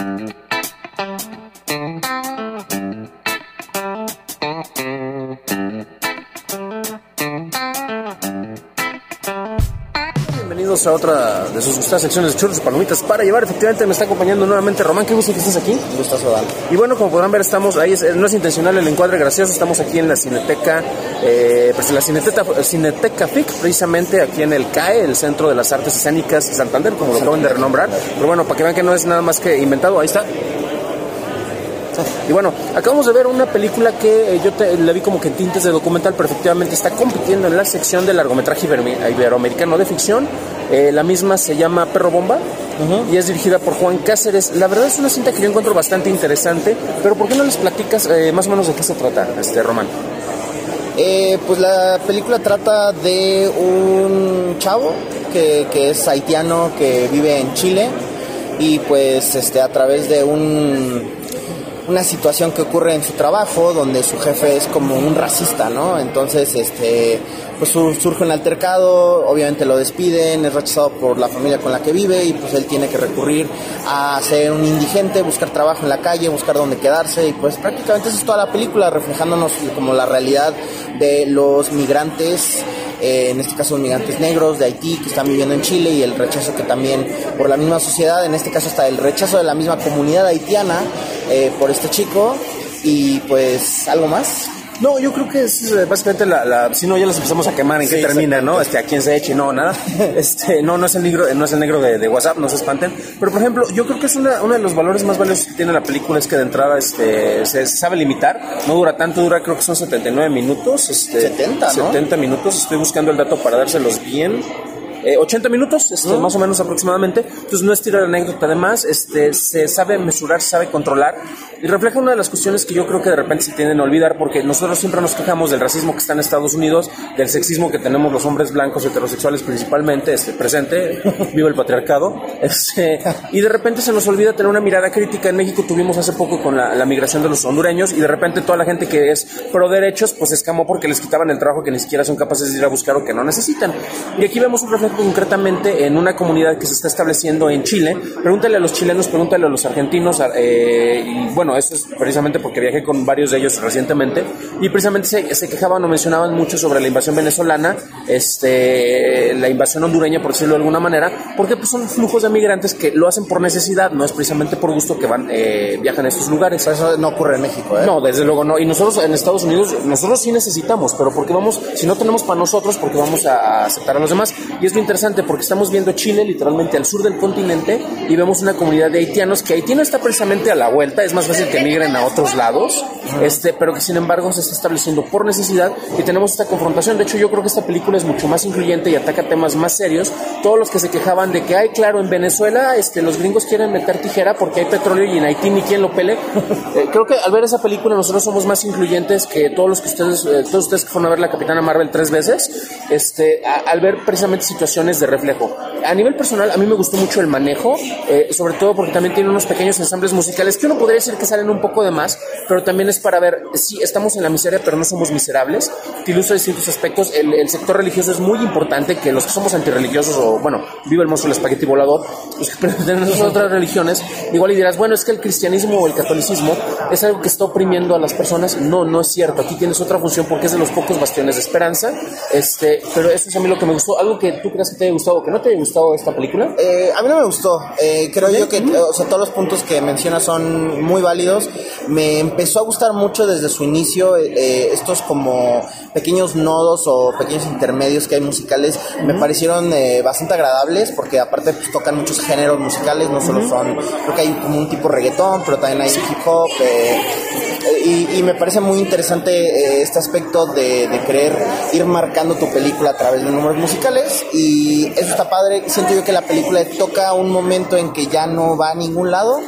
Thank you. Bienvenidos a otra de sus gustadas secciones de churros y palomitas para llevar. Efectivamente me está acompañando nuevamente Román. Qué gusto que estés aquí. Gustazo, Dan. Y bueno, como podrán ver, estamos ahí, es- no es intencional el encuadre gracioso, estamos aquí en la Cineteca, eh, pues en la Cineteca, Cineteca FIC, precisamente aquí en el CAE, el Centro de las Artes Escénicas de Santander, como lo acaban de renombrar. Pero bueno, para que vean que no es nada más que inventado, ahí está. Y bueno, acabamos de ver una película que eh, yo te- la vi como que en tintes de documental, pero efectivamente está compitiendo en la sección de largometraje iberoamer- iberoamericano de ficción. Eh, la misma se llama Perro Bomba y es dirigida por Juan Cáceres. La verdad es una cinta que yo encuentro bastante interesante, pero ¿por qué no les platicas eh, más o menos de qué se trata, este Román? Eh, pues la película trata de un chavo que, que es haitiano que vive en Chile y pues este a través de un una situación que ocurre en su trabajo donde su jefe es como un racista, ¿no? Entonces, este, pues su- surge un altercado, obviamente lo despiden, es rechazado por la familia con la que vive y pues él tiene que recurrir a ser un indigente, buscar trabajo en la calle, buscar dónde quedarse y pues prácticamente esa es toda la película reflejándonos como la realidad de los migrantes eh, en este caso migrantes negros de Haití que están viviendo en Chile y el rechazo que también por la misma sociedad, en este caso hasta el rechazo de la misma comunidad haitiana eh, por este chico y pues algo más. No, yo creo que es eh, básicamente la, la- si no ya los empezamos a quemar en qué termina, ¿no? Este, a quién se eche, no, nada. Este, no, no es el negro, no es el negro de, de WhatsApp, no se espanten. Pero por ejemplo, yo creo que es una, uno de los valores más valiosos que tiene la película es que de entrada, este, se sabe limitar, no dura tanto, dura creo que son 79 minutos, este, 70, ¿no? 70 minutos, estoy buscando el dato para dárselos bien. Eh, 80 minutos, este, más o menos aproximadamente. Entonces no es tirar anécdota. Además, este, se sabe mesurar, se sabe controlar y refleja una de las cuestiones que yo creo que de repente se tienden a olvidar porque nosotros siempre nos quejamos del racismo que está en Estados Unidos, del sexismo que tenemos los hombres blancos heterosexuales principalmente, este, presente, viva el patriarcado. Este, y de repente se nos olvida tener una mirada crítica. En México tuvimos hace poco con la, la migración de los hondureños y de repente toda la gente que es pro derechos pues escamó porque les quitaban el trabajo que ni siquiera son capaces de ir a buscar o que no necesitan. Y aquí vemos un reflejo concretamente en una comunidad que se está estableciendo en Chile. Pregúntale a los chilenos, pregúntale a los argentinos. eh, y bueno, eso es precisamente porque viajé con varios de ellos recientemente. Y precisamente se, se quejaban o mencionaban mucho sobre la invasión venezolana, este, la invasión hondureña, por decirlo de alguna manera, porque pues, son flujos de migrantes que lo hacen por necesidad, no es precisamente por gusto que van, eh, viajan a estos lugares. Eso no ocurre en México, ¿eh? No, desde luego no. Y nosotros en Estados Unidos, nosotros sí necesitamos, pero porque vamos, si no tenemos para nosotros, porque vamos a, aceptar a los demás. Y es interesante porque estamos viendo Chile literalmente al sur del continente y vemos una comunidad de haitianos que Haití no está precisamente a la vuelta, es más fácil que migren a otros lados, este, pero que sin embargo se está estableciendo por necesidad y tenemos esta confrontación. De hecho, yo creo que esta película es mucho más incluyente y ataca temas más serios. Todos los que se quejaban de que, ay, claro, en Venezuela este, los gringos quieren meter tijera porque hay petróleo y en Haití ni quien lo pele. Eh, creo que al ver esa película nosotros somos más incluyentes que todos los que ustedes, eh, todos ustedes que fueron a ver la Capitana Marvel tres veces, este, a- al ver precisamente situaciones de reflejo. A nivel personal, a mí me gustó mucho el manejo, eh, sobre todo porque también tiene unos pequeños ensambles musicales que uno podría decir que salen un poco de más, pero también es para ver, sí, estamos en la miseria, pero no somos miserables, que ilustra distintos aspectos. El, el sector religioso es muy importante, que los que somos antirreligiosos, o bueno, viva el monstruo del espagueti volador, los que pertenecemos a otras religiones, igual y dirás, bueno, es que el cristianismo o el catolicismo es algo que está oprimiendo a las personas. No, no es cierto. Aquí tienes otra función porque es de los pocos bastiones de esperanza. Este, pero eso es a mí lo que me gustó. Algo que tú creas que te haya gustado o que no te haya gustado esta película. Eh, a mí no me gustó. Eh, creo yo que o sea, todos los puntos que mencionas son muy válidos. Me empezó a gustar mucho desde su inicio eh, estos como pequeños nodos o pequeños intermedios que hay musicales. Me parecieron eh, bastante agradables porque aparte pues, tocan muchos géneros musicales. No solo son, creo que hay como un tipo reggaetón, pero también hay hip hop. Y, y me parece muy interesante eh, este aspecto de, de querer ir marcando tu película a través de números musicales y eso está padre. Siento yo que la película toca un momento en que ya no va a ningún lado.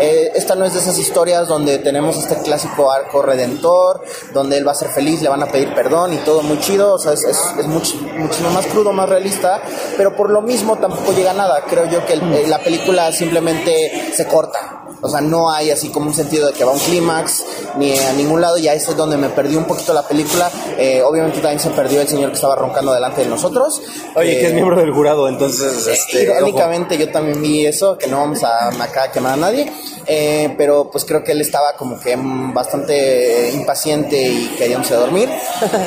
Eh, esta no es de esas historias donde tenemos este clásico arco redentor, donde él va a ser feliz, le van a pedir perdón y todo muy chido. O sea, es, es, es much- muchísimo más crudo, más realista, pero por lo mismo tampoco llega a nada. Creo yo que el- eh, la película simplemente se corta. O sea, no hay así como un sentido de que va a un clímax ni a ningún lado. Y ahí es donde me perdí un poquito la película. Eh, obviamente también se perdió el señor que estaba roncando delante de nosotros. Oye, que Eh, es miembro del jurado, entonces, este, Irónicamente yo también vi eso, que no vamos a acá a quemar a nadie, eh, pero pues creo que él estaba como que bastante impaciente y queríamos dormir.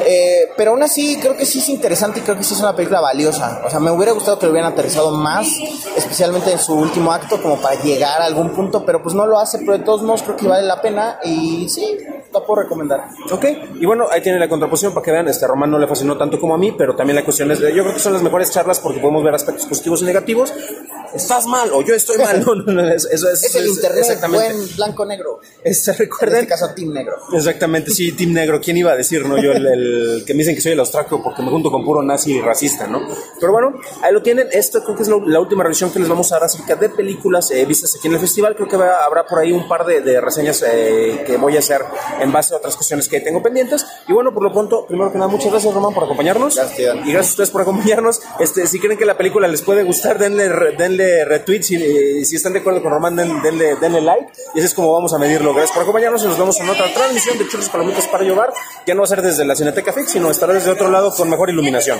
Eh, pero aún así creo que sí es interesante y creo que sí es una película valiosa. O sea, me hubiera gustado que lo hubieran aterrizado más, especialmente en su último acto, como para llegar a algún punto, pero pues no lo hace, pero de todos modos creo que vale la pena y sí, la puedo recomendar. Ok, y bueno, ahí tiene la contraposición para que vean, este Román no le fascinó tanto como a mí, pero también la cuestión es, de- yo creo que son las mejores charlas porque podemos ver aspectos positivos y negativos. Estás mal o yo estoy mal, no, no, no, eso, eso es, Es el es- internet exactamente. buen blanco-negro. Este, En recuerden, este caso, Team Negro. Exactamente, sí, Team Negro. ¿Quién iba a decir, no? Yo, el, el que me dicen que soy el austraco porque me junto con puro nazi y racista, ¿no? Pero bueno, ahí lo tienen. Esto creo que es lo- la última revisión que les vamos a dar acerca de películas eh, vistas aquí en el festival. Creo que va- habrá por ahí un par de, de reseñas eh, que voy a hacer en base a otras cuestiones que tengo pendientes. Y bueno, por lo pronto, primero que nada, muchas gracias, Román, por acompañarnos. Gracias. Y gracias a ustedes por acompañarnos. Este, si creen que la película les puede gustar, denle, denle retweet. Si, eh, si están de acuerdo con Román, den- denle, denle like. Y así es como vamos a medirlo. Gracias por acompañarnos y nos vemos en otra transmisión de Churros Palomitas para Llevar. Ya no va a ser desde la Cineteca Fix, sino estará desde otro lado con mejor iluminación.